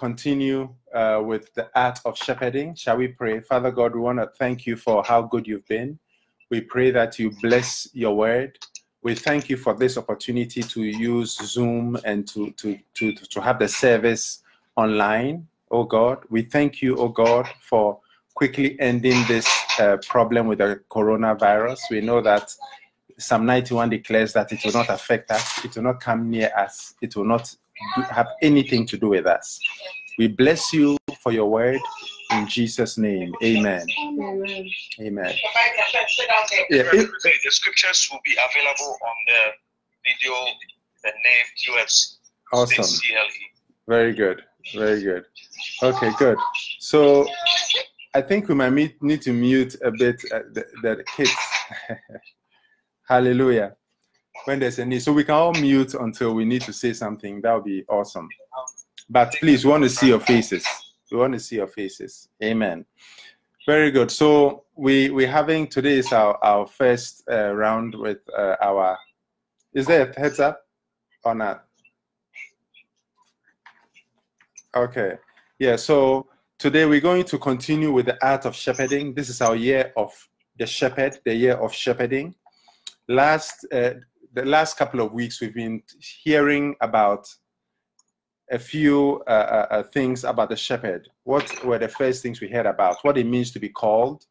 continue uh, with the art of shepherding. Shall we pray? Father God, we want to thank you for how good you've been. We pray that you bless your word. We thank you for this opportunity to use Zoom and to, to, to, to have the service online, oh God. We thank you, oh God, for quickly ending this uh, problem with the coronavirus. We know that Psalm 91 declares that it will not affect us, it will not come near us, it will not have anything to do with us. We bless you for your word in Jesus' name. Amen. Amen. Amen. Yeah, it, the scriptures will be available on the video, the name UFC. Awesome. Very good. Very good. Okay, good. So I think we might need to mute a bit uh, the, the kids. Hallelujah. When there's a need. So we can all mute until we need to say something. That would be awesome. But please, we want to see your faces. We want to see your faces. Amen. Very good. So we we're having today is our our first uh, round with uh, our. Is there a heads up or not? Okay. Yeah. So today we're going to continue with the art of shepherding. This is our year of the shepherd, the year of shepherding. Last uh, the last couple of weeks we've been hearing about a few uh, uh, uh, things about the shepherd. What were the first things we heard about? What it means to be called,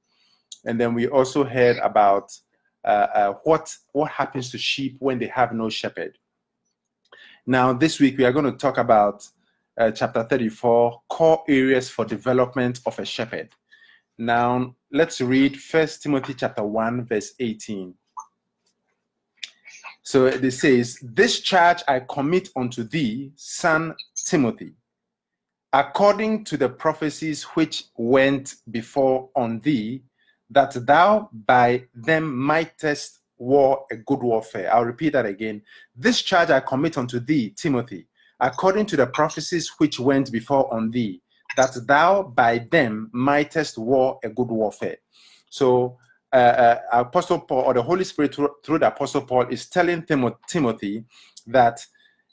and then we also heard about uh, uh, what what happens to sheep when they have no shepherd. Now, this week we are going to talk about uh, chapter 34, core areas for development of a shepherd. Now, let's read First Timothy chapter 1, verse 18. So it says, This charge I commit unto thee, son Timothy, according to the prophecies which went before on thee, that thou by them mightest war a good warfare. I'll repeat that again. This charge I commit unto thee, Timothy, according to the prophecies which went before on thee, that thou by them mightest war a good warfare. So uh, uh, Apostle Paul or the Holy Spirit through, through, the Apostle Paul is telling Tim- Timothy that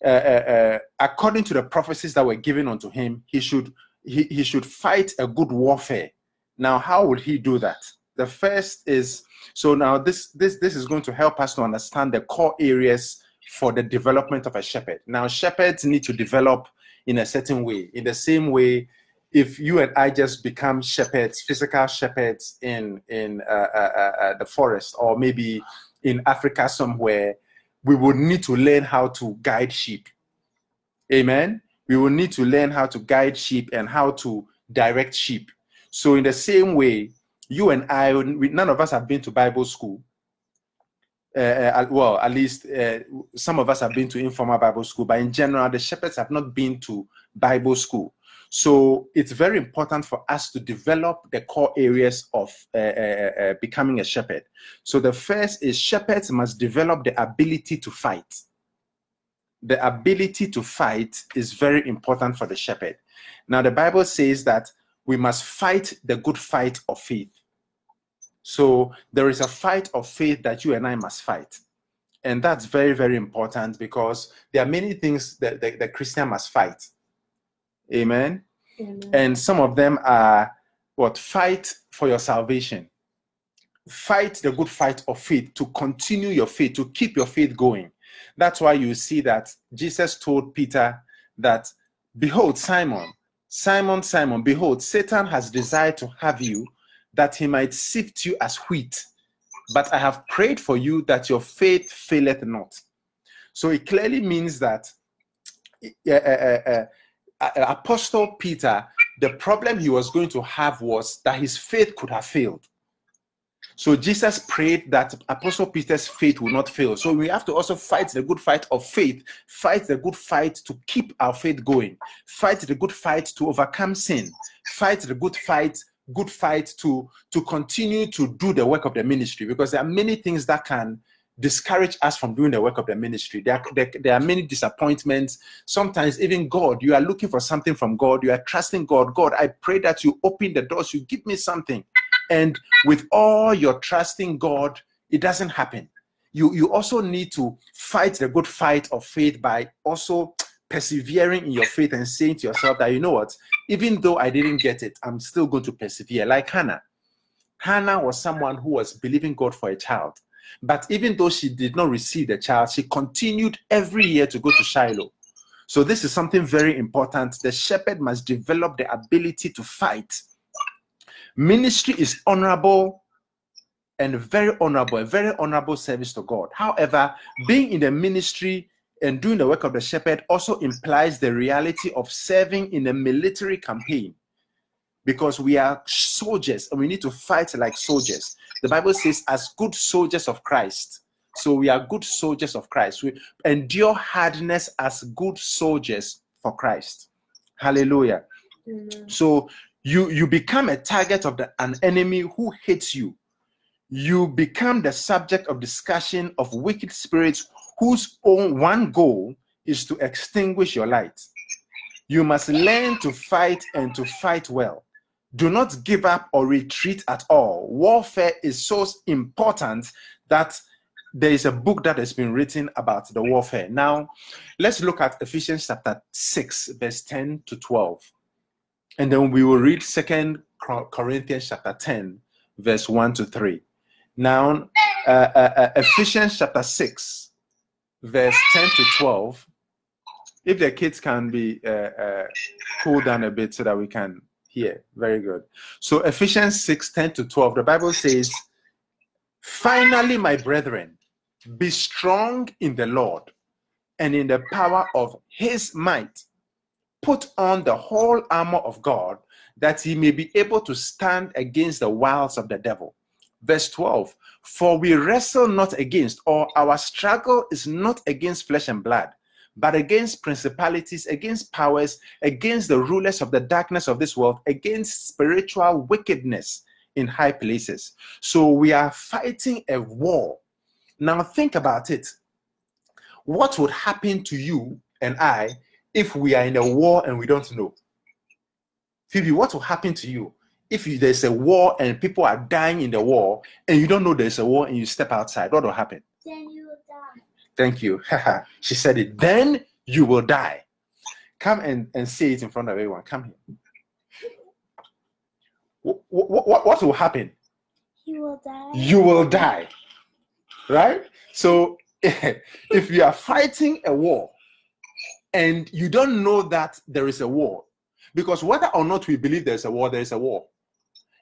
uh, uh, uh, according to the prophecies that were given unto him, he should he, he should fight a good warfare. Now, how would he do that? The first is so now this this this is going to help us to understand the core areas for the development of a shepherd. Now, shepherds need to develop in a certain way, in the same way if you and I just become shepherds, physical shepherds in in uh, uh, uh, uh, the forest or maybe in Africa somewhere, we would need to learn how to guide sheep. Amen. We will need to learn how to guide sheep and how to direct sheep. So in the same way, you and I, we, none of us have been to Bible school. Uh, uh well, at least some of us have been to informal Bible school, but in general, the shepherds have not been to Bible school. So it's very important for us to develop the core areas of uh, uh, uh, becoming a shepherd. So the first is shepherds must develop the ability to fight. The ability to fight is very important for the shepherd. Now, the Bible says that we must fight the good fight of faith. So there is a fight of faith that you and I must fight. And that's very, very important because there are many things that the, the Christian must fight Amen? Amen. And some of them are what? Fight for your salvation. Fight the good fight of faith to continue your faith, to keep your faith going. That's why you see that Jesus told Peter that, Behold, Simon, Simon, Simon, behold, Satan has desired to have you that he might sift you as wheat. But I have prayed for you that your faith faileth not. So it clearly means that uh, uh, uh, Uh, uh, Apostle Peter, the problem he was going to have was that his faith could have failed. So Jesus prayed that Apostle Peter's faith will not fail. So we have to also fight the good fight of faith, fight the good fight to keep our faith going, fight the good fight to overcome sin, fight the good fight, good fight to to continue to do the work of the ministry because there are many things that can discourage us from doing the work of the ministry. There are, there, there, are many disappointments. Sometimes, even God, you are looking for something from God. You are trusting God. God, I pray that you open the doors, you give me something. And with all your trusting God, it doesn't happen. You, you also need to fight the good fight of faith by also persevering in your faith and saying to yourself that, you know what, even though I didn't get it, I'm still going to persevere. Like Hannah. Hannah was someone who was believing God for a child. But even though she did not receive the child, she continued every year to go to Shiloh. So, this is something very important. The shepherd must develop the ability to fight. Ministry is honorable and very honorable, a very honorable service to God. However, being in the ministry and doing the work of the shepherd also implies the reality of serving in a military campaign because we are soldiers and we need to fight like soldiers. The Bible says, as good soldiers of Christ. So we are good soldiers of Christ. We endure hardness as good soldiers for Christ. Hallelujah. Amen. So you you become a target of the, an enemy who hates you. You become the subject of discussion of wicked spirits whose own one goal is to extinguish your light. You must learn to fight and to fight well. Do not give up or retreat at all. Warfare is so important that there is a book that has been written about the warfare. Now, let's look at Ephesians chapter 6, verse 10 to 12. And then we will read Second Corinthians chapter 10, verse 1 to 3. Now, uh, uh, uh, Ephesians chapter 6, verse 10 to 12. If the kids can be uh, uh, cooled down a bit so that we can hear. Very good. So, Ephesians 6, 10 to 12, the Bible says, Finally, my brethren, be strong in the Lord and in the power of his might. Put on the whole armor of God that he may be able to stand against the wiles of the devil. Verse 12 For we wrestle not against, or our struggle is not against flesh and blood, but against principalities, against powers, against the rulers of the darkness of this world, against spiritual wickedness in high places. So we are fighting a war now think about it. What would happen to you and I if we are in a war and we don't know? Phoebe, what will happen to you if you, there's a war and people are dying in the war and you don't know there's a war and you step outside? What will happen? Thank you. she said it. Then you will die. Come and, and say it in front of everyone. Come here. What, what, what will happen? You will die. You will die right? So if you are fighting a war and you don't know that there is a war, because whether or not we believe there's a war, there is a war.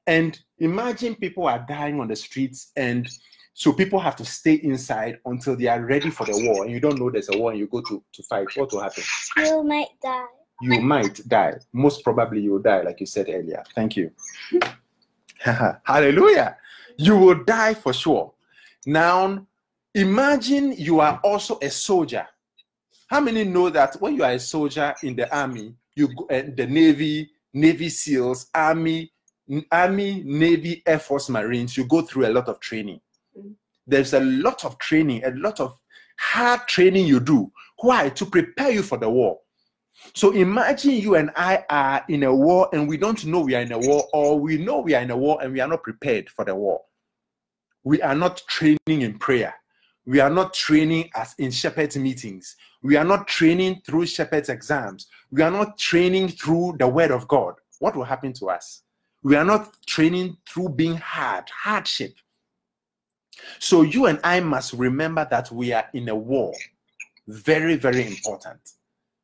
And imagine people are dying on the streets, and so people have to stay inside until they are ready for the war, and you don't know there's a war, and you go to, to fight. What will happen? You might die. You might die. Most probably, you will die, like you said earlier. Thank you. Hallelujah. You will die for sure. Now, imagine you are also a soldier. How many know that when you are a soldier in the army, you go, uh, the navy, navy seals, army, army, navy, air force, marines, you go through a lot of training. There's a lot of training, a lot of hard training you do. Why? To prepare you for the war. So imagine you and I are in a war and we don't know we are in a war, or we know we are in a war and we are not prepared for the war we are not training in prayer. We are not training as in shepherd's meetings. We are not training through shepherd's exams. We are not training through the word of God. What will happen to us? We are not training through being hard, hardship. So you and I must remember that we are in a war. Very, very important.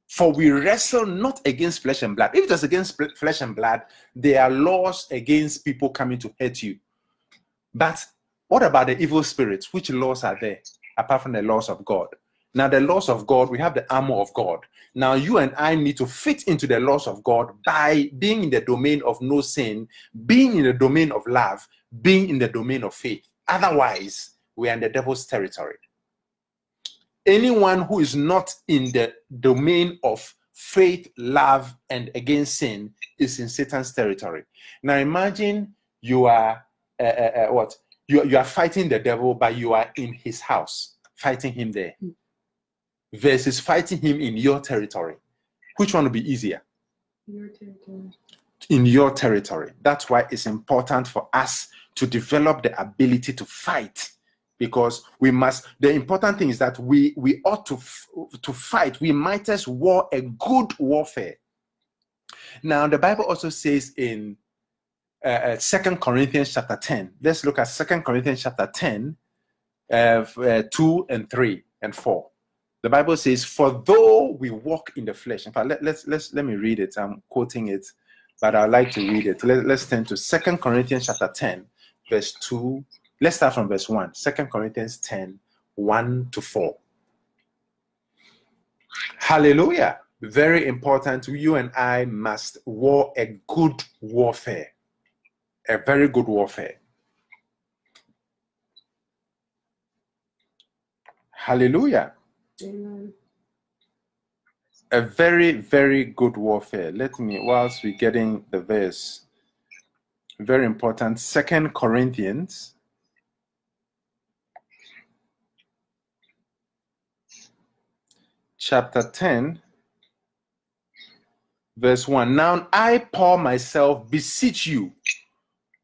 For we wrestle not against flesh and blood. If it was against flesh and blood, there are laws against people coming to hurt you. But what about the evil spirits? Which laws are there apart from the laws of God? Now, the laws of God, we have the armor of God. Now, you and I need to fit into the laws of God by being in the domain of no sin, being in the domain of love, being in the domain of faith. Otherwise, we are in the devil's territory. Anyone who is not in the domain of faith, love, and against sin is in Satan's territory. Now, imagine you are uh, uh, uh, what? you, you are fighting the devil, but you are in his house, fighting him there, versus fighting him in your territory. Which one will be easier? Your territory. In your territory. That's why it's important for us to develop the ability to fight. Because we must the important thing is that we we ought to to fight. We might as war a good warfare. Now the bible also says in uh, second corinthians chapter 10 let's look at second corinthians chapter 10 uh, uh, 2 and 3 and 4 the bible says for though we walk in the flesh in fact let, let's let's let me read it. I'm quoting it but i'd like to read it. Let, let's turn to second corinthians chapter 10 verse 2 let's start from verse 1 second corinthians 10 1 to 4 hallelujah. Very important. You and i must war a good warfare. A very good warfare. Hallelujah. Amen. a very very good warfare. Let me whilst we're getting the verse very important. Second corinthians. Chapter 10 verse 1 now i paul myself beseech you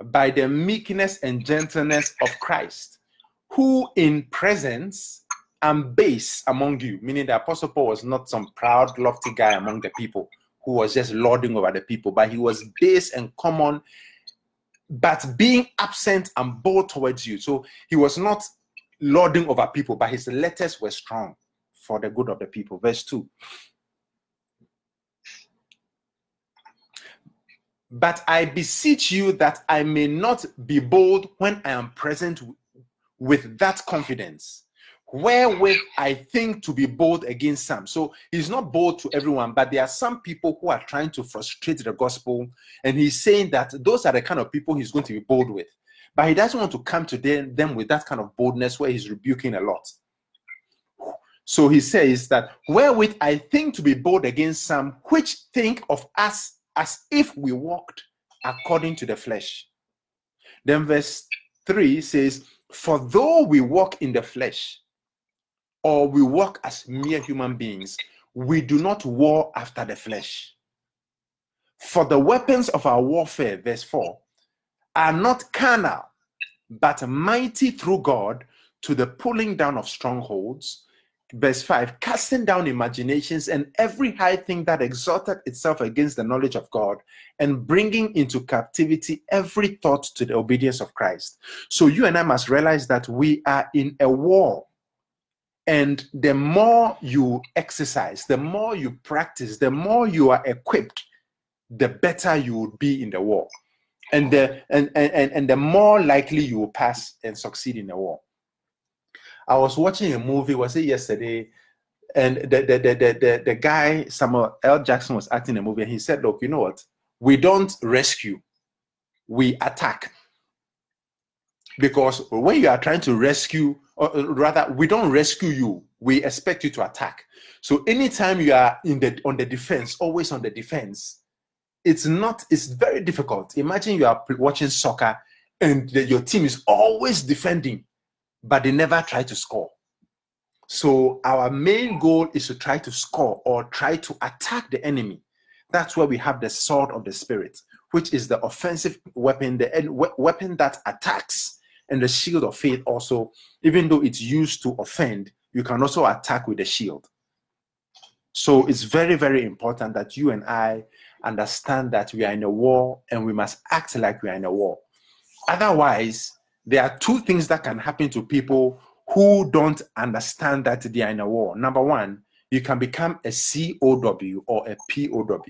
by the meekness and gentleness of christ who in presence am base among you meaning the apostle paul was not some proud lofty guy among the people who was just lording over the people but he was base and common but being absent and bold towards you. So he was not lording over people but his letters were strong for the good of the people. Verse 2 But I beseech you that I may not be bold when I am present with that confidence, wherewith I think to be bold against some. So he's not bold to everyone, but there are some people who are trying to frustrate the gospel. And he's saying that those are the kind of people he's going to be bold with. But he doesn't want to come to them, with that kind of boldness where he's rebuking a lot. So he says that wherewith I think to be bold against some which think of us as if we walked according to the flesh. Then verse 3 says, For though we walk in the flesh, or we walk as mere human beings, we do not war after the flesh. For the weapons of our warfare, verse 4, are not carnal, but mighty through God to the pulling down of strongholds. Verse 5 casting down imaginations and every high thing that exalted itself against the knowledge of God, and bringing into captivity every thought to the obedience of Christ. So you and I must realize that we are in a war. And the more you exercise, the more you practice, the more you are equipped, the better you will be in the war. And the and, and, and the more likely you will pass and succeed in the war. I was watching a movie, was it yesterday? And the the the the, the, the guy, Samuel L. Jackson, was acting in a movie, and he said, Look, you know what? We don't rescue, we attack. Because when you are trying to rescue, or uh, rather, we don't rescue you, we expect you to attack. So anytime you are in the on the defense, always on the defense, it's not, it's very difficult. Imagine you are watching soccer and the- your team is always defending but they never try to score. So our main goal is to try to score or try to attack the enemy. That's where we have the sword of the spirit, which is the offensive weapon, the weapon that attacks, and the shield of faith also. Even though it's used to offend, you can also attack with the shield. So it's very, very important that you and I understand that we are in a war and we must act like we are in a war. Otherwise, there are two things that can happen to people who don't understand that they are in a war. Number one, you can become a COW or a POW.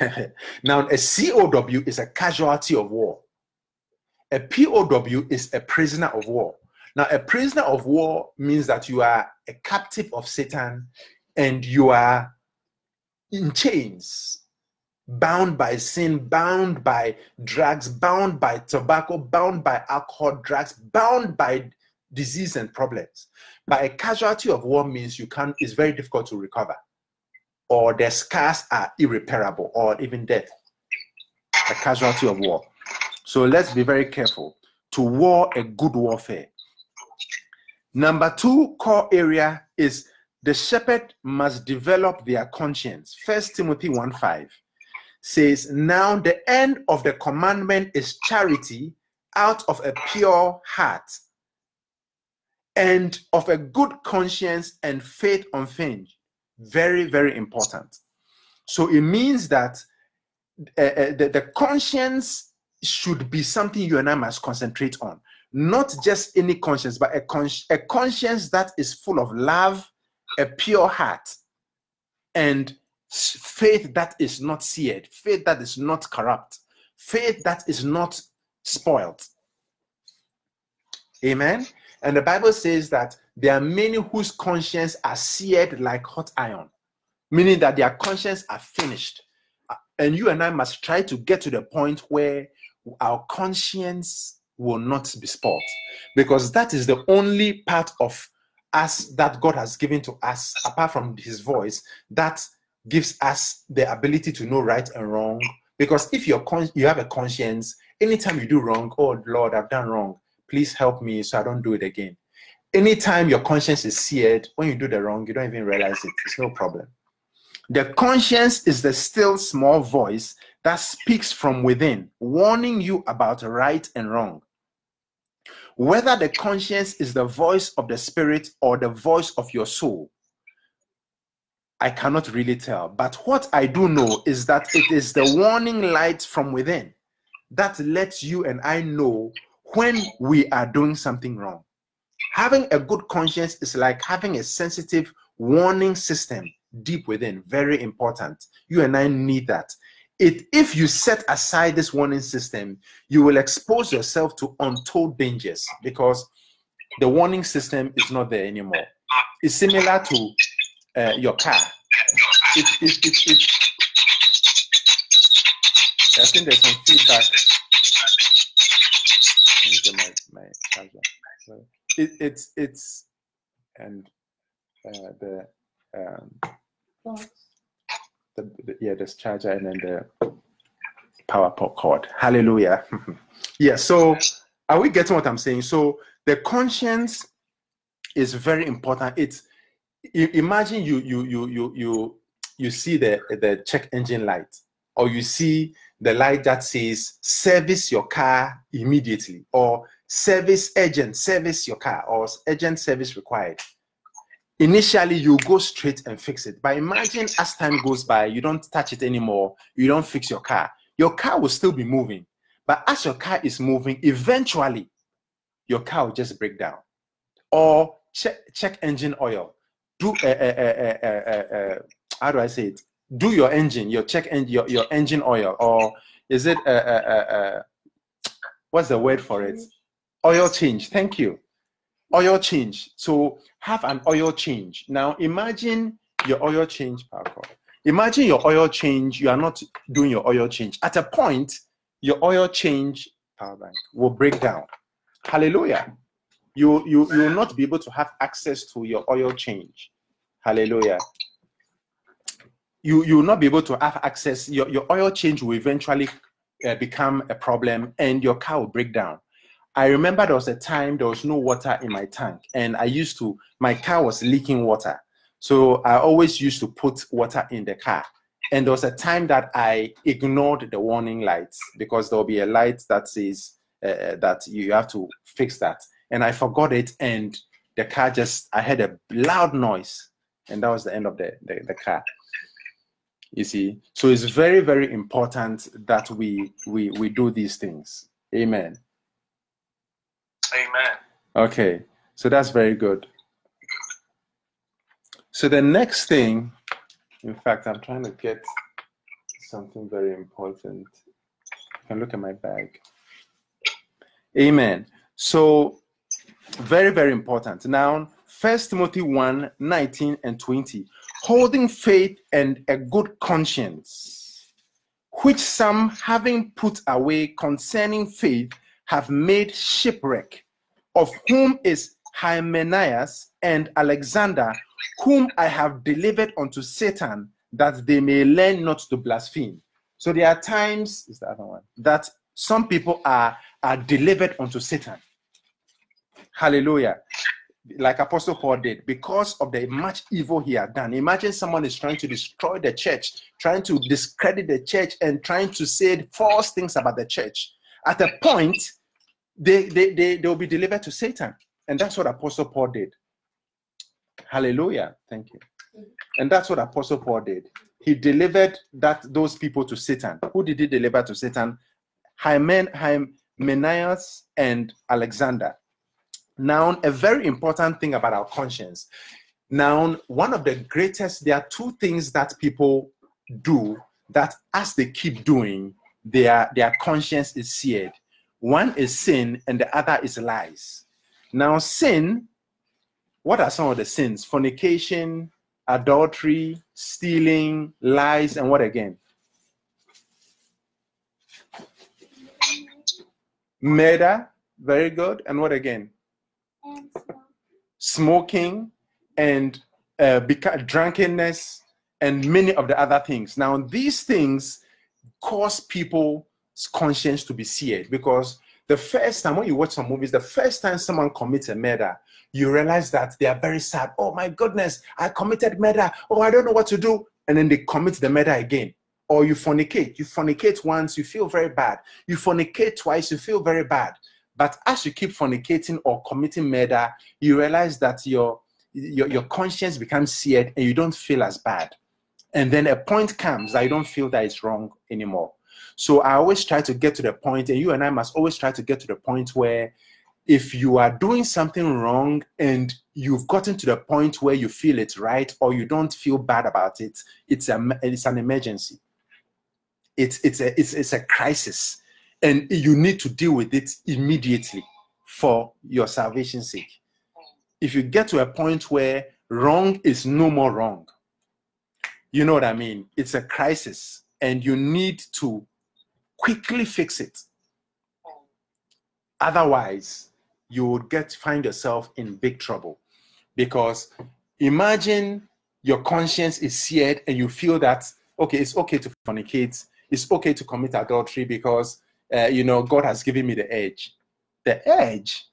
now, a COW is a casualty of war. A POW is a prisoner of war. Now, a prisoner of war means that you are a captive of Satan and you are in chains bound by sin, bound by drugs, bound by tobacco, bound by alcohol, drugs, bound by disease and problems. But a casualty of war means you can it's very difficult to recover, or the scars are irreparable, or even death. A casualty of war. So let's be very careful to war a good warfare. Number two core area is the shepherd must develop their conscience. First Timothy 1 5 says, Now the end of the commandment is charity out of a pure heart and of a good conscience and faith unfeigned. Very, very important. So it means that uh, uh, the, the conscience should be something you and I must concentrate on. Not just any conscience, but a, a conscience that is full of love, a pure heart, and faith that is not seared, faith that is not corrupt, faith that is not spoiled. Amen. And the Bible says that there are many whose conscience are seared like hot iron, meaning that their conscience are finished. And you and I must try to get to the point where our conscience will not be spoiled, because that is the only part of us that God has given to us, apart from His voice, that gives us the ability to know right and wrong. Because if you're con- you have a conscience, anytime you do wrong, oh Lord, I've done wrong. Please help me so I don't do it again. Anytime your conscience is seared, when you do the wrong, you don't even realize it. It's no problem. The conscience is the still small voice that speaks from within, warning you about right and wrong. Whether the conscience is the voice of the spirit or the voice of your soul, I cannot really tell. But what I do know is that it is the warning light from within that lets you and I know when we are doing something wrong. Having a good conscience is like having a sensitive warning system deep within. Very important. You and I need that. It, if you set aside this warning system, you will expose yourself to untold dangers because the warning system is not there anymore. It's similar to uh, your car. It, it, it, it, I think there's some feedback. My, my. It, it's it's and uh, the um. The, the yeah this charger and then the power po- cord. Hallelujah. yeah. So are we getting what I'm saying? So the conscience is very important. It's imagine you you you you you you see the the check engine light or you see the light that says service your car immediately or service agent service your car or agent service required initially you go straight and fix it. But imagine as time goes by you don't touch it anymore you don't fix your car your car will still be moving. But as your car is moving eventually your car will just break down. Or check check engine oil. Do uh, uh, uh, how do i say it? Do your engine your check en- your, your engine oil. Or is it uh, uh, uh, uh, what's the word for it? Oil change. Thank you oil change. So have an oil change. Now imagine your oil change power cord. imagine your oil change. You are not doing your oil change. At a point your oil change power bank will break down. Hallelujah. You you you will not be able to have access to your oil change. Hallelujah. You you will not be able to have access. Your, your oil change will eventually uh, become a problem and your car will break down i remember there was a time there was no water in my tank and i used to my car was leaking water. So i always used to put water in the car. And there was a time that i ignored the warning lights because there will be a light that says uh, that you have to fix that. And i forgot it and the car just i had a loud noise and that was the end of the, the, the car. You see? So it's very very important that we we we do these things. Amen Amen. okay so that's very good. So the next thing in fact i'm trying to get something very important. You can look at my bag. Amen. So very very important. Now first timothy 1 19 and 20 holding faith and a good conscience which some having put away concerning faith have made shipwreck of whom is hymenaeus and alexander whom i have delivered unto satan that they may learn not to blaspheme. So there are times is the other one that some people are are delivered unto satan. Hallelujah. Like apostle paul did because of the much evil he had done. Imagine someone is trying to destroy the church trying to discredit the church and trying to say false things about the church. At a point they they they, they will be delivered to satan And that's what Apostle Paul did. Hallelujah. Thank you. And that's what Apostle Paul did. He delivered that those people to Satan. Who did he deliver to Satan? Hymen, Hymenaeus and Alexander. Now, a very important thing about our conscience. Now, one of the greatest, there are two things that people do that as they keep doing, their, their conscience is seared. One is sin and the other is lies. Now, sin, what are some of the sins? Fornication, adultery, stealing, lies, and what again? Murder, very good. And what again? And. Smoking and uh, beca- drunkenness and many of the other things. Now, these things cause people's conscience to be seared because the first time when you watch some movies, the first time someone commits a murder, you realize that they are very sad. Oh my goodness, I committed murder. Oh, I don't know what to do. And then they commit the murder again. Or you fornicate. You fornicate once, you feel very bad. You fornicate twice, you feel very bad. But as you keep fornicating or committing murder, you realize that your your, your conscience becomes seared and you don't feel as bad. And then a point comes that you don't feel that it's wrong anymore. So I always try to get to the point, and you and I must always try to get to the point where if you are doing something wrong and you've gotten to the point where you feel it's right or you don't feel bad about it, it's a it's an emergency. It's it's a it's, it's a crisis, and you need to deal with it immediately for your salvation's sake. If you get to a point where wrong is no more wrong, you know what I mean? It's a crisis, and you need to quickly fix it. Otherwise, you would get find yourself in big trouble. Because imagine your conscience is seared and you feel that okay, it's okay to fornicate, it's okay to commit adultery because uh, you know God has given me the edge. The edge,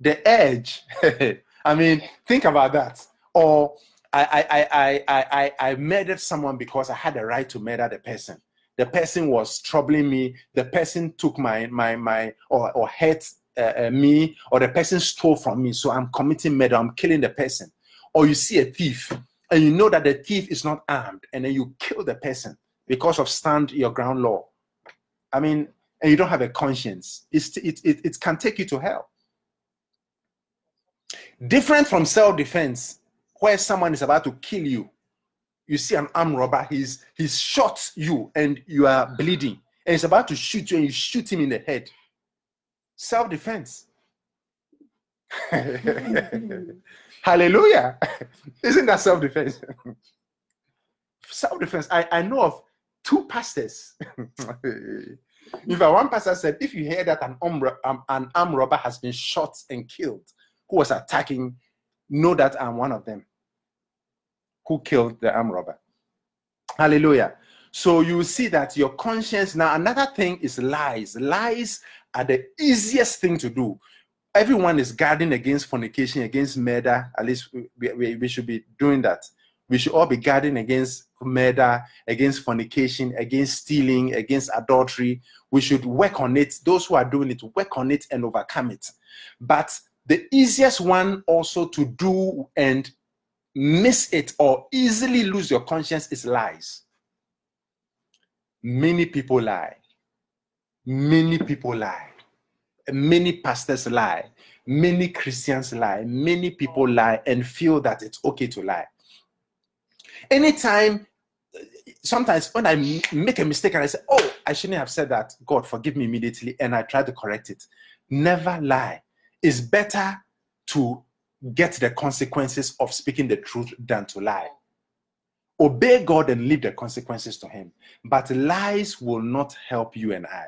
the edge. I mean, think about that. Or I, I, I, I, I, I murdered someone because I had the right to murder the person. The person was troubling me. The person took my, my, my, or, or hurt uh, uh, me, or the person stole from me. So I'm committing murder. I'm killing the person. Or you see a thief and you know that the thief is not armed, and then you kill the person because of stand your ground law. I mean, and you don't have a conscience. It's, it, it, it can take you to hell. Different from self defense, where someone is about to kill you. You see an arm robber, he's he's shot you and you are bleeding, and he's about to shoot you, and you shoot him in the head. Self defense. Hallelujah. Isn't that self defense? self defense. I, I know of two pastors. Fact, one pastor said, if you hear that an arm, um, an armed robber has been shot and killed, who was attacking, know that I'm one of them who killed the armed robber. Hallelujah. So you see that your conscience. Now, another thing is lies. Lies are the easiest thing to do. Everyone is guarding against fornication, against murder. At least we, we, we should be doing that. We should all be guarding against murder, against fornication, against stealing, against adultery. We should work on it. Those who are doing it, work on it and overcome it. But the easiest one also to do and miss it or easily lose your conscience is lies. Many people lie. Many people lie. Many pastors lie. Many Christians lie. Many people lie and feel that it's okay to lie. Anytime, sometimes when I make a mistake and I say, Oh, I shouldn't have said that, God, forgive me immediately, and I try to correct it. Never lie. It's better to get the consequences of speaking the truth than to lie. Obey God and leave the consequences to Him. But lies will not help you and I.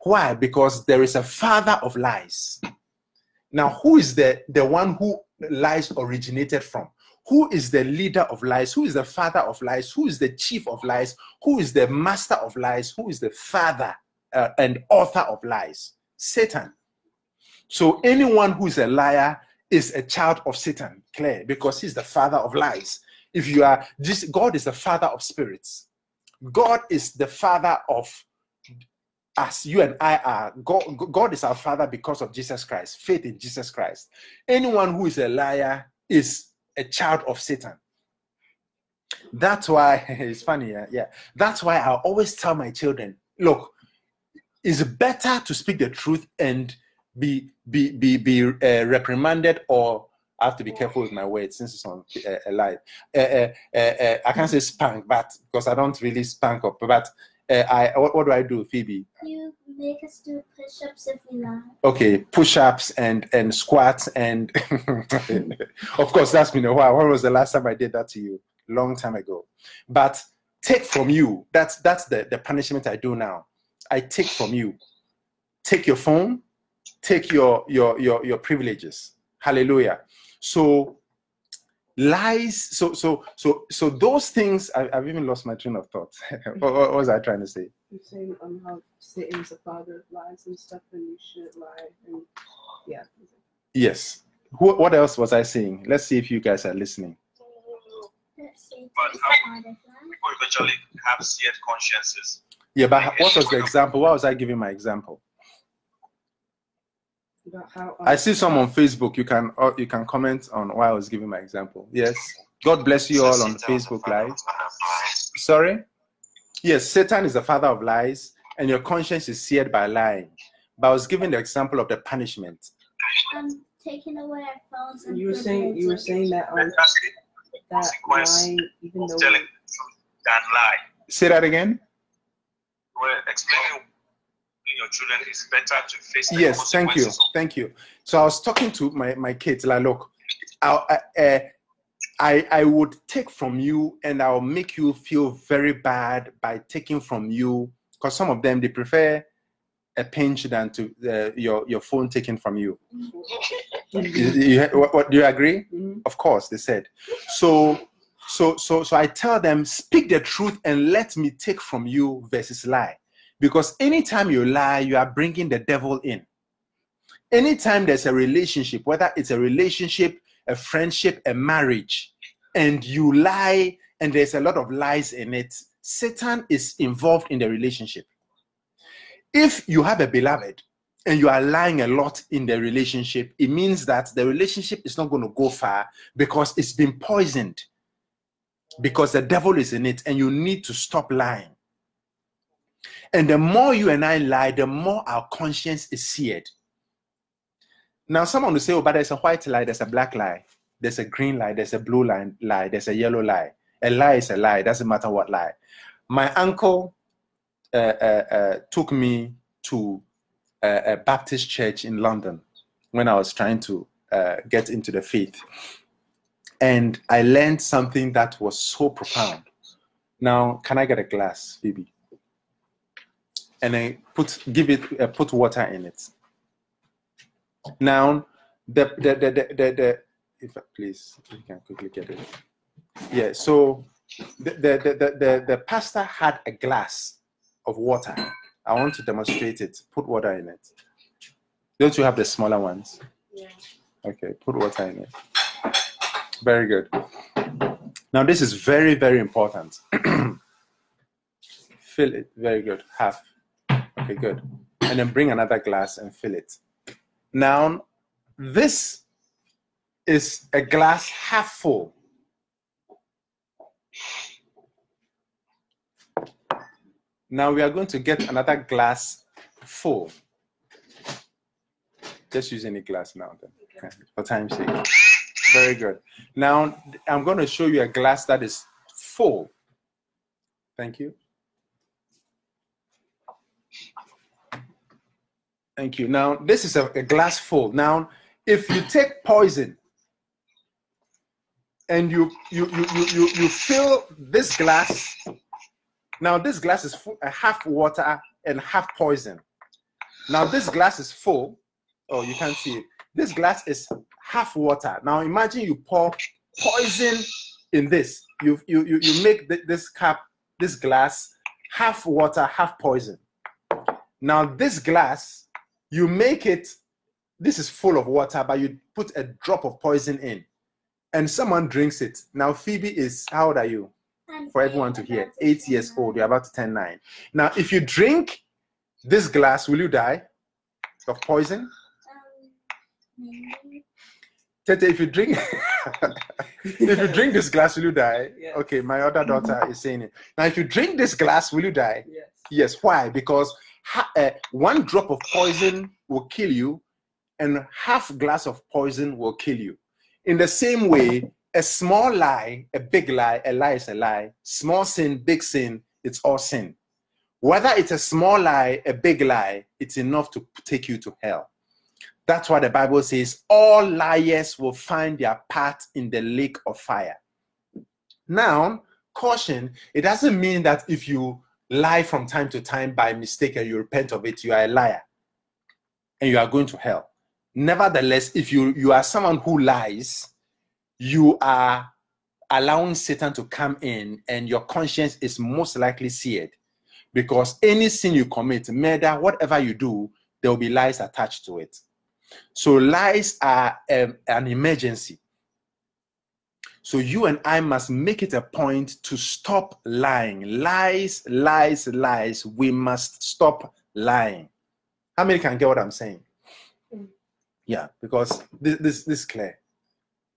Why? Because there is a father of lies. Now, who is the, the one who lies originated from? Who is the leader of lies? Who is the father of lies? Who is the chief of lies? Who is the master of lies? Who is the father uh, and author of lies? Satan. So, anyone who is a liar is a child of Satan, clear, because he's the father of lies. If you are this, God is the father of spirits. God is the father of as you and I are. God, God is our Father because of Jesus Christ, faith in Jesus Christ. Anyone who is a liar is a child of Satan. That's why it's funny, yeah, yeah. That's why I always tell my children, look, it's better to speak the truth and be be be be uh, reprimanded or I have to be careful with my words since it's on uh, a live. Uh, uh, uh, uh, I can't say spank, but because I don't really spank up. But uh, I what, what do I do, Phoebe? You make us do push-ups if we lie. Okay, push-ups and and squats and of course that's been a while. When was the last time I did that to you? Long time ago. But take from you. That's that's the the punishment I do now. I take from you. Take your phone. Take your your your your privileges. Hallelujah. So lies. So so so so those things. I, I've even lost my train of thought. what, what was I trying to say? You're saying um, how Satan is the father of lies and stuff, and you shouldn't lie. And yeah, Yes. Who, what else was I saying? Let's see if you guys are listening. But is how- the father of lies. People eventually have seared consciences. Yeah, but what was the example? What was I giving my example? About how I see some on Facebook. You can uh, you can comment on why I was giving my example. Yes. God bless you all on Facebook Live. Sorry? Yes, Satan is the father of lies, and your conscience is seared by lying. But I was giving the example of the punishment. Um, taking away our phones and You were saying you were saying that um, that consequence lying, even though telling the truth than lie. Say that again. We're explaining to your children it's better to face the Yes, thank you, thank you. So I was talking to my my kids like, look, I I, uh, I I would take from you, and I'll make you feel very bad by taking from you, because some of them they prefer a pinch than to uh, your your phone taken from you. You- you- what, what do you agree? Mhm. Of course, they said. So so so so I tell them, speak the truth and let me take from you versus lie. Because anytime you lie, you are bringing the devil in. Anytime there's a relationship, whether it's a relationship, a friendship, a marriage, and you lie and there's a lot of lies in it, Satan is involved in the relationship. If you have a beloved and you are lying a lot in the relationship, it means that the relationship is not going to go far because it's been poisoned. Because the devil is in it, and you need to stop lying. And the more you and I lie, the more our conscience is seared. Now, someone will say, Oh, but there's a white lie, there's a black lie, there's a green lie, there's a blue lie, lie there's a yellow lie. A lie is a lie, doesn't matter what lie. My uncle uh, uh, uh, took me to a, a Baptist church in London when I was trying to uh, get into the faith. And I learned something that was so profound. Now, can I get a glass, Phoebe? And I put give it uh, put water in it. Now, the the the the, the, the if please you can quickly get it. Yeah. So the the, the the the the pastor had a glass of water. I want to demonstrate it. Put water in it. Don't you have the smaller ones? Yeah. Okay, put water in it. Very good. Now this is very, very important. fill it. Very good. Half. Okay, good. And then bring another glass and fill it. Now, this is a glass half full. Now we are going to get another glass full. Just use any glass now, then, okay, for time's sake. Very good. Now I'm going to show you a glass that is full. Thank you. Thank you. Now this is a, a glass full. Now, if you take poison and you you you you you, you fill this glass now this glass is full, uh, half water and half poison. Now this glass is full. Oh, you can't see it. This glass is half water. Now imagine you pour poison in this. You you you, you make th- this cup, this glass, half water, half poison. Now this glass, you make it. This is full of water, but you put a drop of poison in, and someone drinks it. Now Phoebe is how old are you? I'm for everyone to hear. Eight years nine. old, you're about to turn nine. Now, if you drink this glass, will you die of poison? Um. Tete, if you drink, if you drink this glass, will you die? Yes. Okay, my other daughter is saying it. Now, if you drink this glass, will you die? Yes. Yes. Why? Because ha- uh, one drop of poison will kill you, and half glass of poison will kill you. In the same way, a small lie, a big lie, a lie is a lie. Small sin, big sin, it's all sin. Whether it's a small lie, a big lie, it's enough to take you to hell. That's why the Bible says all liars will find their part in the lake of fire. Now, caution, it doesn't mean that if you lie from time to time by mistake and you repent of it, you are a liar and you are going to hell. Nevertheless, if you, you are someone who lies, you are allowing Satan to come in and your conscience is most likely seared because any sin you commit, murder, whatever you do, there will be lies attached to it. So lies are um, an emergency. So you and I must make it a point to stop lying. Lies, lies, lies. We must stop lying. How many can get what I'm saying? Mm. Yeah, because this this, this is clear.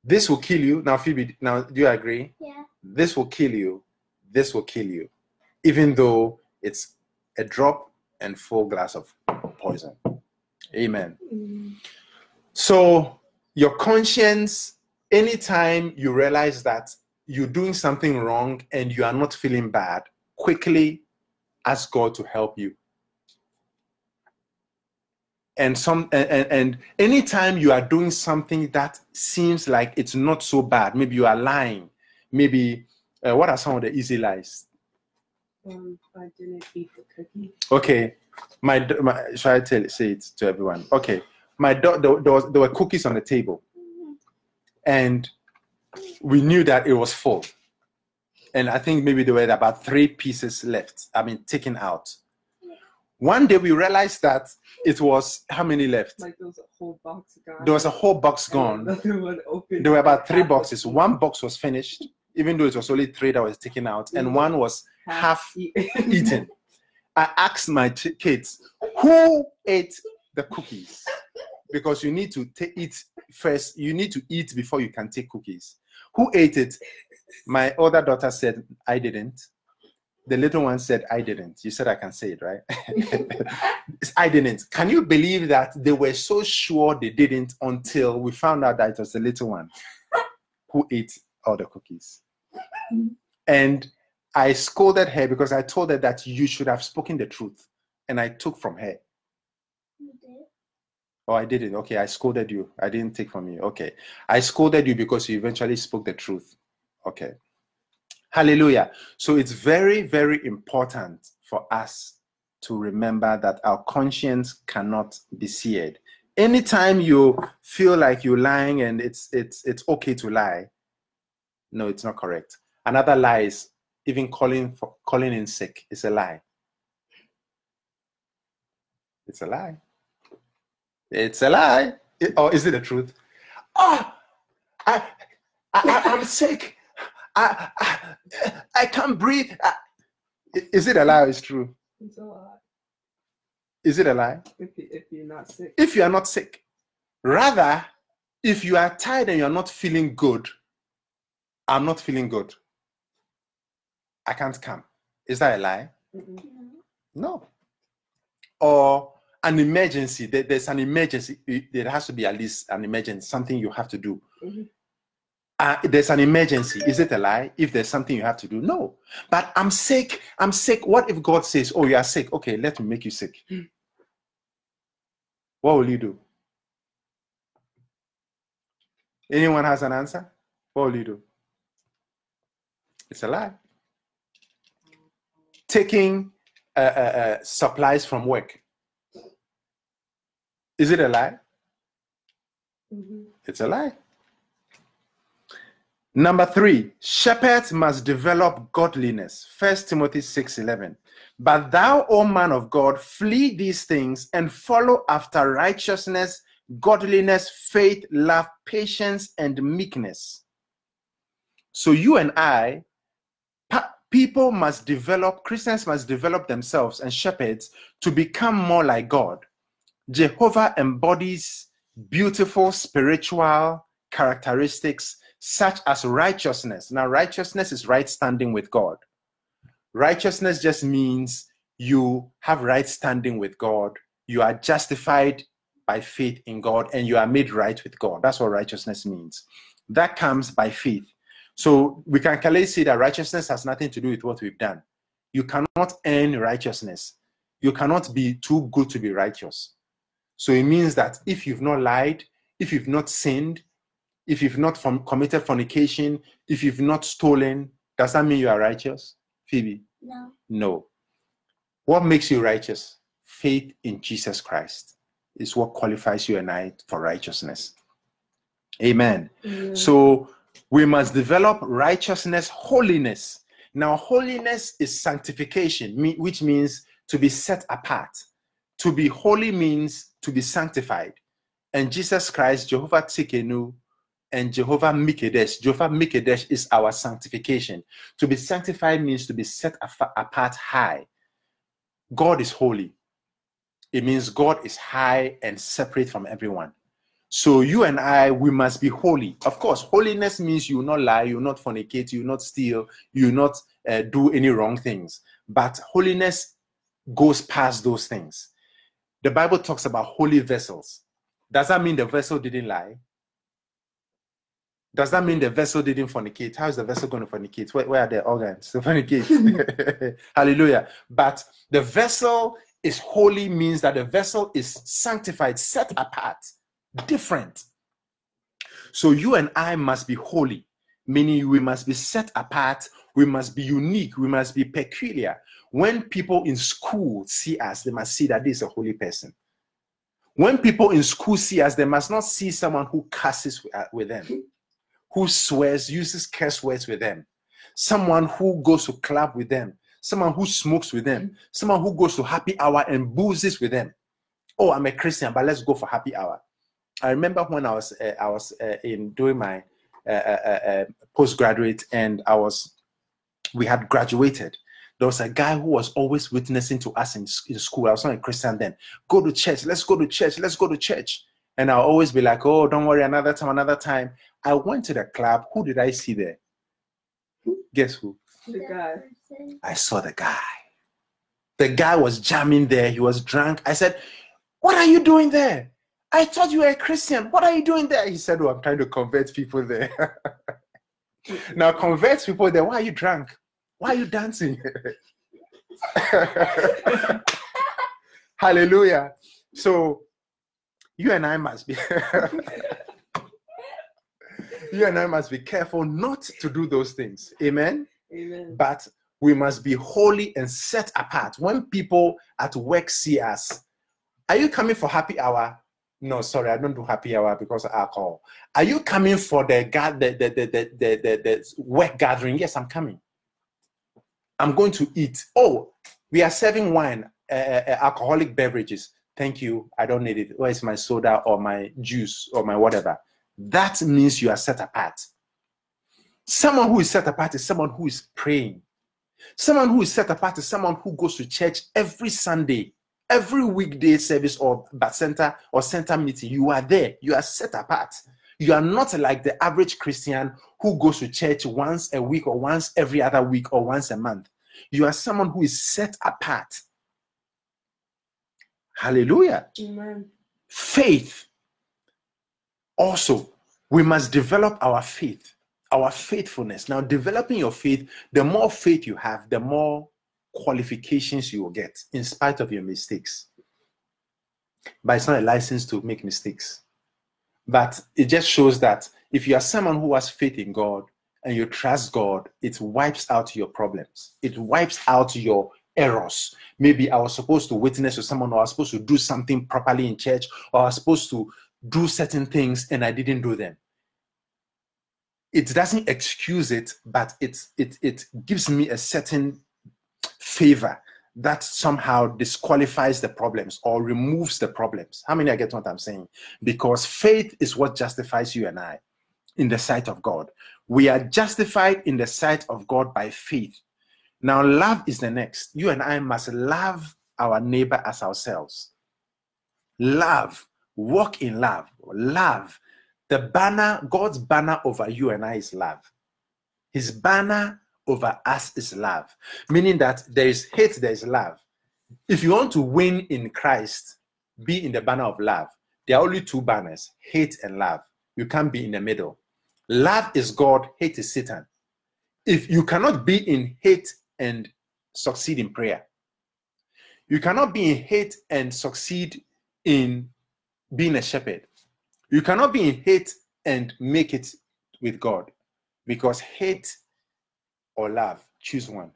This will kill you. Now, Phoebe, now do you agree? Yeah. This will kill you. This will kill you, even though it's a drop and full glass of poison. Amen. Mm. So your conscience, anytime you realize that you're doing something wrong and you are not feeling bad, quickly ask God to help you. And some and, and, anytime you are doing something that seems like it's not so bad, maybe you are lying, maybe uh, what are some of the easy lies? Um, I didn't eat the cookie. Okay, my, my shall I tell say it to everyone? Okay, my dog there, there was there were cookies on the table, and we knew that it was full, and I think maybe there were about three pieces left. I mean, taken out. One day we realized that it was how many left? Like there was a whole box gone. There was a whole box gone. Another one open. There were about three boxes. One box was finished, even though it was only three that was taken out, and one was half eaten. eaten. I asked my ch- kids, who ate the cookies? Because you need to ta- eat first. You need to eat before you can take cookies. Who ate it? My older daughter said, I didn't. The little one said, I didn't. You said I can say it, right? I didn't. Can you believe that they were so sure they didn't until we found out that it was the little one who ate all the cookies? And I scolded her because I told her that you should have spoken the truth. And I took from her. Oh, I didn't. Okay, I scolded you. I didn't take from you. Okay. I scolded you because you eventually spoke the truth. Okay. Hallelujah. So it's very, very important for us to remember that our conscience cannot be seared. Anytime you feel like you're lying and it's it's it's okay to lie, no, it's not correct. Another lie is even calling for calling in sick. It's a lie. It's a lie. It's a lie. It- or is it the truth? Oh, I, I, I I'm sick. I, I, I can't breathe. I- is it a lie or is it true? It's a lot. Is it a lie? If you, if you're not sick. If you are not sick, rather, if you are tired and you're not feeling good, I'm not feeling good. I can't come. Is that a lie? Mm-mm. No. No. Or an emergency. There- There's an emergency. There has to be at least an emergency, something you have to do. Mhm. Uh, there's an emergency. Is it a lie? If there's something you have to do, no. But I'm sick. I'm sick. What if God says, "Oh, you are sick"? Okay, let me make you sick. Mm. What will you do? Anyone has an answer? What will you do? It's a lie. Taking uh, uh, uh, supplies from work. Is it a lie? Mhm. It's a lie. Number three, shepherds must develop godliness. First Timothy 6:11. But thou, O man of God, flee these things and follow after righteousness, godliness, faith, love, patience, and meekness. So you and I, people must develop, Christians must develop themselves and shepherds to become more like God. Jehovah embodies beautiful spiritual characteristics such as righteousness. Now, righteousness is right standing with God. Righteousness just means you have right standing with God. You are justified by faith in God and you are made right with God. That's what righteousness means. That comes by faith. So we can clearly see that righteousness has nothing to do with what we've done. You cannot earn righteousness. You cannot be too good to be righteous. So it means that if you've not lied, if you've not sinned, if you've not from, committed fornication, if you've not stolen, does that mean you are righteous? Phoebe? No. No. What makes you righteous? Faith in Jesus Christ is what qualifies you and I for righteousness. Amen. Amen. So we must develop righteousness, holiness. Now, holiness is sanctification, which means to be set apart. To be holy means to be sanctified. And Jesus Christ, Jehovah Tsidkenu, and Jehovah Mikadesh, Jehovah Mikadesh is our sanctification. To be sanctified means to be set apart high. God is holy. It means God is high and separate from everyone. So you and I, we must be holy. Of course, holiness means you will not lie, you will not fornicate, you will not steal, you will not uh, do any wrong things. But holiness goes past those things. The Bible talks about holy vessels. Does that mean the vessel didn't lie? Does that mean the vessel didn't fornicate? How is the vessel going to fornicate? Where, where are the organs to fornicate? Hallelujah. But the vessel is holy means that the vessel is sanctified, set apart, different. So you and I must be holy, meaning we must be set apart, we must be unique, we must be peculiar. When people in school see us, they must see that this is a holy person. When people in school see us, they must not see someone who curses with- uh, them, who swears, uses curse words with them, someone who goes to club with them, someone who smokes with them, someone who goes to happy hour and boozes with them. Oh, I'm a Christian, but let's go for happy hour. I remember when I was uh, I was uh, in doing my uh, uh, uh, postgraduate and I was we had graduated. There was a guy who was always witnessing to us in, in school. I was not a Christian then. Go to church. Let's go to church. Let's go to church. And I'll always be like, oh, don't worry, another time, another time. I went to the club. Who did I see there? Guess who? The guy. I saw the guy. The guy was jamming there. He was drunk. I said, What are you doing there? I thought you were a Christian. What are you doing there? He said, Oh, I'm trying to convert people there. now, convert people there. Why are you drunk? Why are you dancing? Hallelujah. So, you and I must be. you and I must be careful not to do those things. Amen Amen. but we must be holy and set apart. When people at work see us, are you coming for happy hour? No, sorry, I don't do happy hour because of alcohol. Are you coming for the the, the, the, the, the, the, the work gathering? Yes, I'm coming. I'm going to eat. Oh, we are serving wine, uh, uh, alcoholic beverages. Thank you. I don't need it. Where's my soda or my juice or my whatever? That means you are set apart. Someone who is set apart is someone who is praying. Someone who is set apart is someone who goes to church every Sunday, every weekday service or center or center meeting. You are there. You are set apart. You are not like the average Christian who goes to church once a week or once every other week or once a month. You are someone who is set apart. Hallelujah Amen. faith also we must develop our faith our faithfulness now developing your faith the more faith you have the more qualifications you will get in spite of your mistakes but it's not a license to make mistakes but it just shows that if you are someone who has faith in god and you trust god it wipes out your problems. It wipes out your errors. Maybe i was supposed to witness to someone or i was supposed to do something properly in church or i was supposed to do certain things and i didn't do them. It doesn't excuse it but it it, it gives me a certain favor that somehow disqualifies the problems or removes the problems how many i get what i'm saying because faith is what justifies you and i in the sight of god we are justified in the sight of god by faith Now, love is the next. You and I must love our neighbor as ourselves. Love, walk in love, love. The banner, God's banner over you and I is love. His banner over us is love, meaning that there is hate, there is love. If you want to win in Christ, be in the banner of love. There are only two banners hate and love. You can't be in the middle. Love is God, hate is Satan. If you cannot be in hate and succeed in prayer, you cannot be in hate and succeed in being a shepherd. You cannot be in hate and make it with God because hate or love, choose one.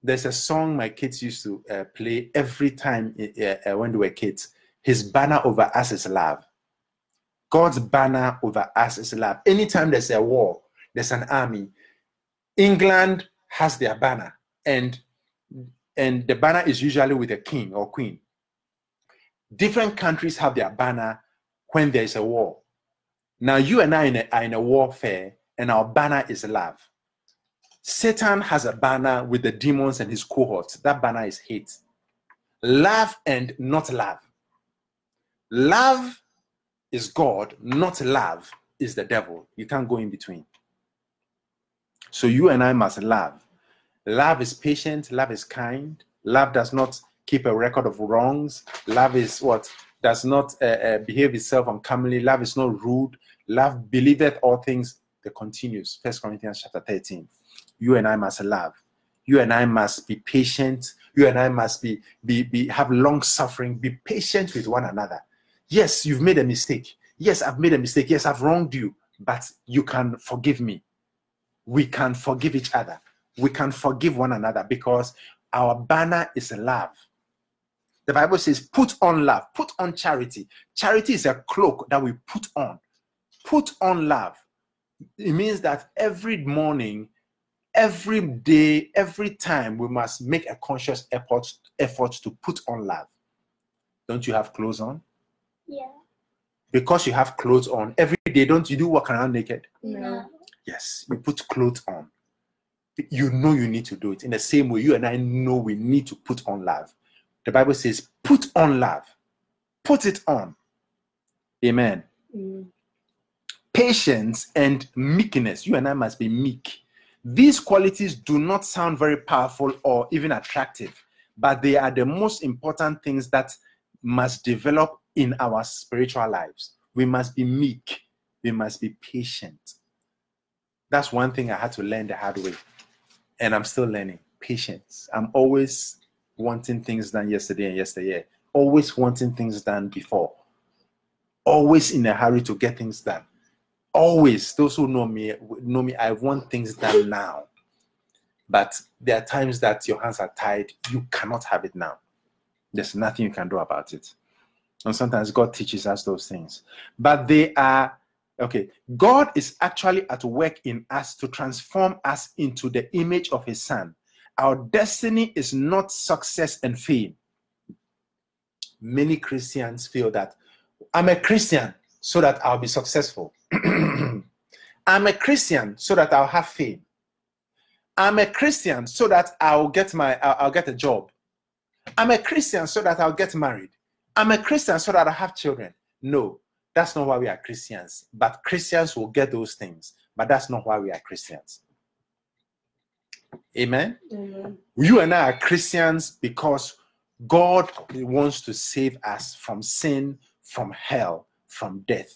There's a song my kids used to uh, play every time uh, when they were kids. His banner over us is love. God's banner over us is love. Anytime there's a war, there's an army. England has their banner, and and the banner is usually with a king or queen. Different countries have their banner when there is a war. Now you and I are in a warfare, and our banner is love. Satan has a banner with the demons and his cohorts. That banner is hate. Love and not love. Love is God, not love is the devil. You can't go in between. So you and I must love. Love is patient, love is kind, love does not keep a record of wrongs. Love is what does not uh, uh, behave itself uncommonly. Love is not rude. Love believeth all things. That continues. First Corinthians chapter 13 you and I must love. You and I must be patient. You and I must be, be, be have long suffering. Be patient with one another. Yes, you've made a mistake. Yes, I've made a mistake. Yes, I've wronged you, but you can forgive me. We can forgive each other. We can forgive one another because our banner is love. The Bible says, put on love, put on charity. Charity is a cloak that we put on. Put on love. It means that every morning every day, every time, we must make a conscious effort, effort to put on love. Don't you have clothes on? Yeah. Because you have clothes on every day, don't you do walk around naked? No. Yes, you put clothes on. You know you need to do it. In the same way, you and I know we need to put on love. The Bible says, put on love. Put it on. Amen. Mm. Patience and meekness. You and I must be meek these qualities do not sound very powerful or even attractive, but they are the most important things that must develop in our spiritual lives. We must be meek, we must be patient. That's one thing I had to learn the hard way, and I'm still learning patience. I'm always wanting things done yesterday and yesterday, always wanting things done before, always in a hurry to get things done always those who know me know me i want things done now. But there are times that your hands are tied you cannot have it now. There's nothing you can do about it. And sometimes god teaches us those things. But they are okay god is actually at work in us to transform us into the image of his son. Our destiny is not success and fame. Many christians feel that i'm a christian so that i'll be successful I'm a Christian so that I'll have fame. I'm a Christian so that I'll get my I'll, I'll get a job. I'm a Christian so that I'll get married. I'm a Christian so that I have children. No, that's not why we are Christians. But Christians will get those things. But that's not why we are Christians. Amen. Amen. You and I are Christians because God wants to save us from sin, from hell, from death.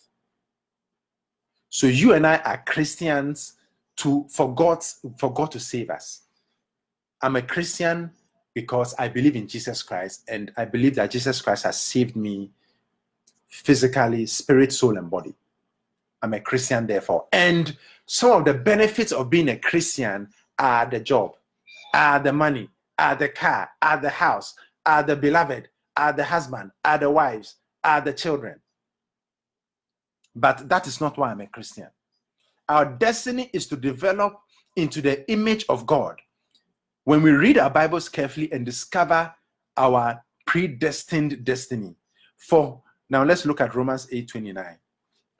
So you and I are Christians to for God for God to save us. I'm a Christian because I believe in Jesus Christ and I believe that Jesus Christ has saved me physically, spirit, soul, and body. I'm a Christian, therefore. And some of the benefits of being a Christian are the job, are the money, are the car, are the house, are the beloved, are the husband, are the wives, are the children. But that is not why I'm a Christian. Our destiny is to develop into the image of God. When we read our Bibles carefully and discover our predestined destiny. For now, let's look at Romans 8 29.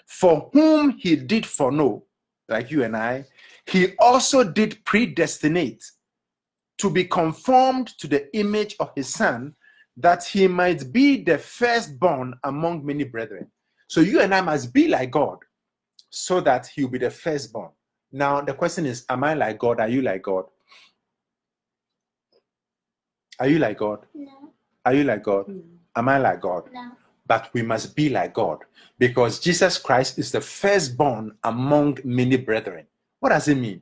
For whom he did foreknow, like you and I, he also did predestinate to be conformed to the image of his son, that he might be the firstborn among many brethren. So you and I must be like God, so that he'll be the firstborn. Now the question is, am I like God? Are you like God? Are you like God? No, Are you like God? Mm. Am I like God? no. But we must be like God because Jesus Christ is the firstborn among many brethren. What does it mean?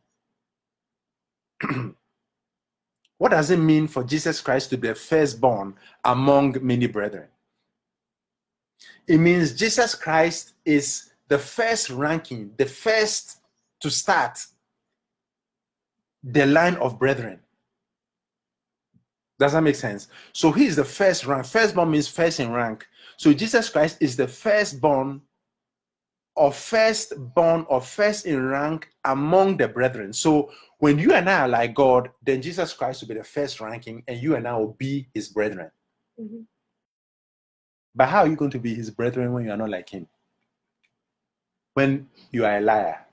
what does it mean for Jesus Christ to be the firstborn among many brethren? It means Jesus Christ is the first ranking, the first to start the line of brethren. Does that make sense? So he is the first rank. Firstborn means first in rank. So Jesus Christ is the firstborn or firstborn or first in rank among the brethren. So when you and I are like God, then Jesus Christ will be the first ranking and you and I will be his brethren. Mhm. But how are you going to be his brethren when you are not like him? When you are a liar,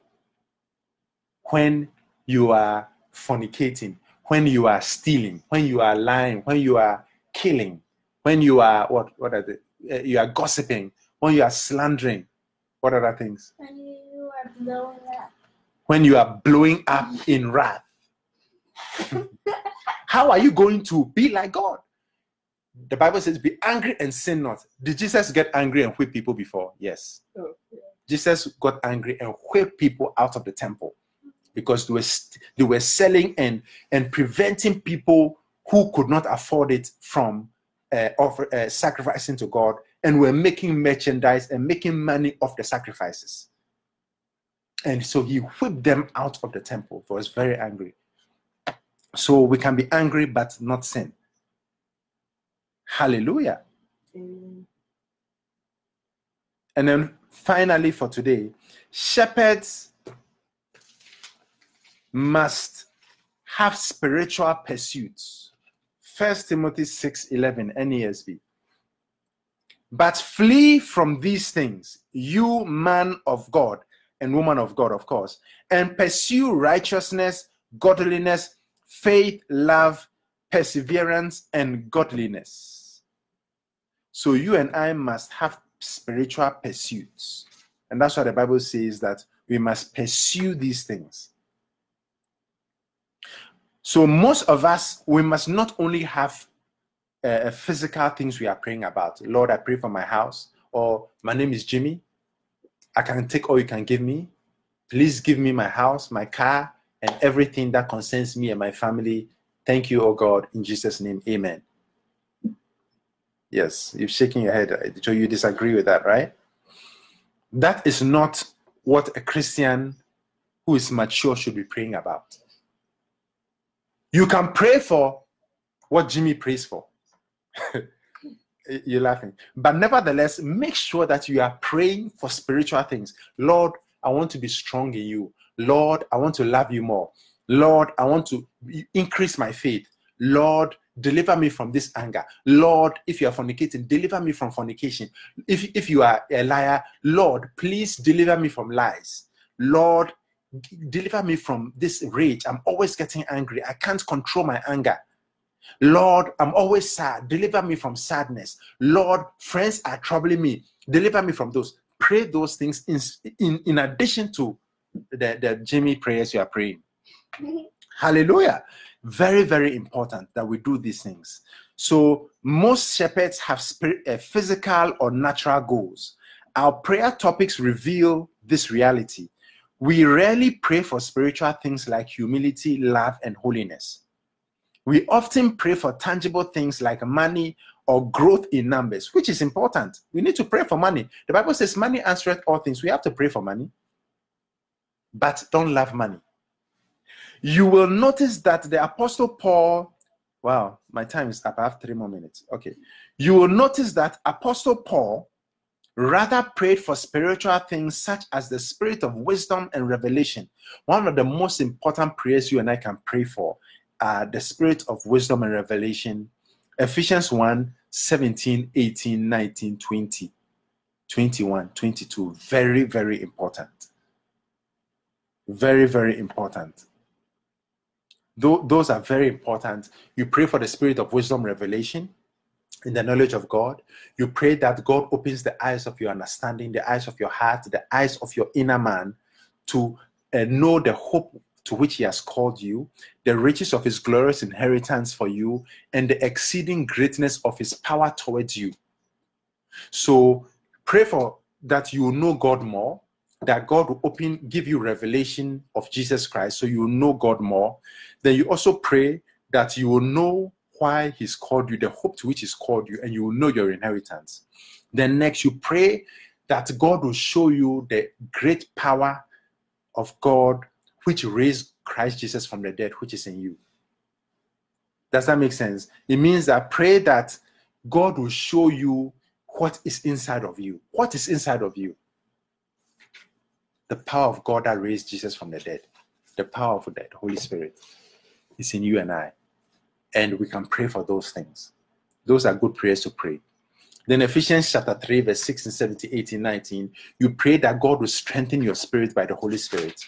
when you are fornicating, when you are stealing, when you are lying, when you are killing, when you are what what are the uh, you are gossiping, when you are slandering, what other things? When you are blowing up. When you are blowing up in wrath. How are you going to be like God? The Bible says, "Be angry and sin not." Did Jesus get angry and whip people before? Yes. Oh, yeah. Jesus got angry and whipped people out of the temple because they were they were selling and and preventing people who could not afford it from uh, offer, uh, sacrificing to God and were making merchandise and making money off the sacrifices. And so he whipped them out of the temple. He was very angry. So we can be angry but not sin. Hallelujah. Amen. And then finally, for today, shepherds must have spiritual pursuits. First Timothy 6 11 NASB. But flee from these things, you man of God and woman of God, of course, and pursue righteousness, godliness, faith, love, perseverance, and godliness. So you and I must have spiritual pursuits. And that's why the Bible says that we must pursue these things. So most of us, we must not only have uh, physical things we are praying about. Lord, I pray for my house, or my name is Jimmy. I can take all you can give me. Please give me my house, my car, and everything that concerns me and my family. Thank you, oh God, in Jesus' name, amen. Yes, you're shaking your head. So you disagree with that, right? That is not what a Christian who is mature should be praying about. You can pray for what Jimmy prays for. You're laughing. But nevertheless, make sure that you are praying for spiritual things. Lord, I want to be strong in you. Lord, I want to love you more. Lord, I want to increase my faith. Lord, deliver me from this anger. Lord, if you are fornicating, deliver me from fornication. If, if you are a liar, Lord, please deliver me from lies. Lord, deliver me from this rage. I'm always getting angry. I can't control my anger. Lord, I'm always sad. Deliver me from sadness. Lord, friends are troubling me. Deliver me from those. Pray those things in, in, in addition to the, the Jimmy prayers you are praying. Mm-hmm. Hallelujah. Very, very important that we do these things. So, most shepherds have spirit, uh, physical or natural goals. Our prayer topics reveal this reality. We rarely pray for spiritual things like humility, love, and holiness. We often pray for tangible things like money or growth in numbers, which is important. We need to pray for money. The Bible says, Money answereth all things. We have to pray for money, but don't love money. You will notice that the Apostle Paul, wow, my time is up. I have three more minutes. Okay. You will notice that Apostle Paul rather prayed for spiritual things such as the spirit of wisdom and revelation. One of the most important prayers you and I can pray for the spirit of wisdom and revelation. Ephesians 1 17, 18, 19, 20, 21, 22. Very, very important. Very, very important. Tho- those are very important. You pray for the spirit of wisdom, revelation, in the knowledge of God. You pray that God opens the eyes of your understanding, the eyes of your heart, the eyes of your inner man to uh, know the hope to which He has called you, the riches of His glorious inheritance for you, and the exceeding greatness of His power towards you. So pray for that you know God more, that God will open, give you revelation of Jesus Christ, so you know God more. Then you also pray that you will know why He's called you, the hope to which He's called you, and you will know your inheritance. Then next, you pray that God will show you the great power of God which raised Christ Jesus from the dead, which is in you. Does that make sense? It means that pray that God will show you what is inside of you. What is inside of you? The power of God that raised Jesus from the dead, the power of the Holy Spirit is in you and I. And we can pray for those things. Those are good prayers to pray. Then Ephesians chapter 3, verse 6 and 17, 18, 19, you pray that God will strengthen your spirit by the Holy Spirit.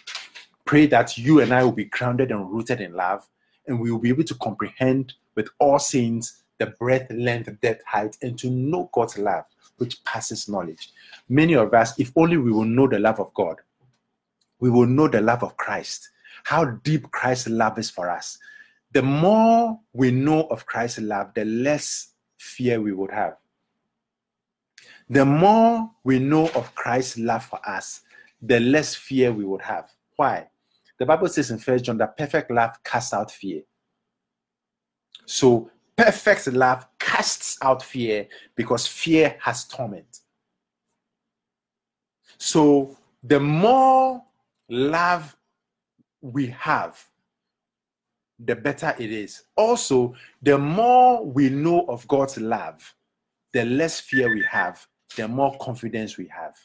Pray that you and I will be grounded and rooted in love, and we will be able to comprehend with all saints the breadth, length, depth, height, and to know God's love, which passes knowledge. Many of us, if only we will know the love of God, we will know the love of Christ, how deep Christ's love is for us. The more we know of Christ's love, the less fear we would have. The more we know of Christ's love for us, the less fear we would have. Why? The Bible says in First John that perfect love casts out fear. So perfect love casts out fear because fear has torment. So the more love we have, the better it is. Also, the more we know of God's love, the less fear we have, the more confidence we have.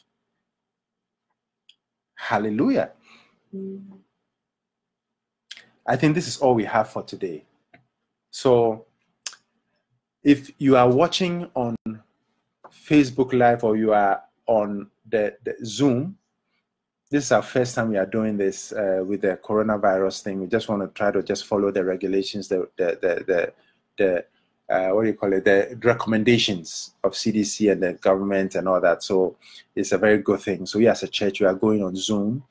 Hallelujah. I think this is all we have for today. So, if you are watching on Facebook Live or you are on the, the Zoom, this is our first time we are doing this uh, with the coronavirus thing. We just want to try to just follow the regulations, the the the the, the uh, what do you call it, the recommendations of CDC and the government and all that. So it's a very good thing. So we as a church, we are going on Zoom.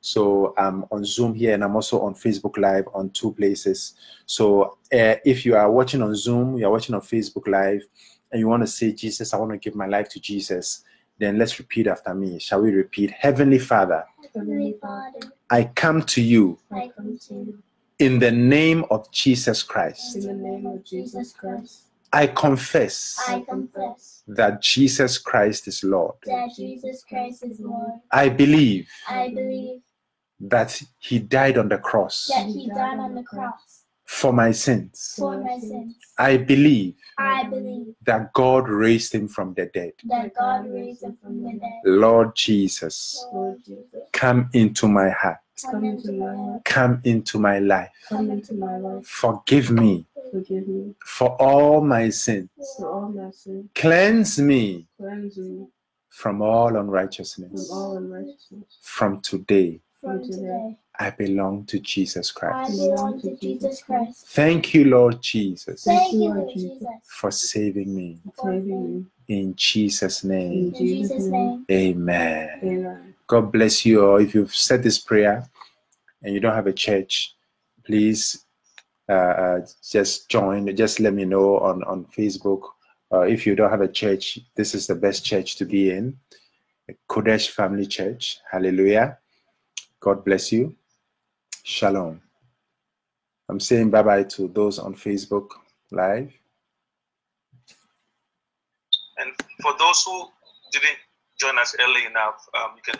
So I'm on Zoom here and I'm also on Facebook Live on two places. So uh, if you are watching on Zoom, you are watching on Facebook Live, and you want to say, Jesus, I want to give my life to Jesus, then let's repeat after me. Shall we repeat? Heavenly Father, Heavenly Father, I come to you I come to you in the name of Jesus Christ. In the name of Jesus Christ, I confess I confess that Jesus Christ is Lord. that Jesus Christ is Lord. I believe I believe that He died on the cross that He died on the cross for my sins. for my sins. I believe I believe that God raised Him from the dead. that God raised Him from the dead. Lord Jesus, Lord Jesus, come into my heart, Come into my heart. come into my life. come into my life. Forgive me Forgive me for all my sins. for all my sins. Cleanse me Cleanse me from all from unrighteousness. all unrighteousness. From today, From today, I belong to Jesus Christ. I Christ. belong to Jesus Christ. Thank you, Lord Jesus, Thank you, Lord Jesus. for saving me. Saving me. In Jesus' name, In Jesus' name. amen. Amen. God bless you all. If you've said this prayer and you don't have a church, please uh, uh, just join. Just let me know on, on Facebook. Uh, if you don't have a church, this is the best church to be in. Kodesh Family Church. Hallelujah. God bless you. Shalom. I'm saying bye bye to those on Facebook Live. And for those who didn't join us early enough, um, you can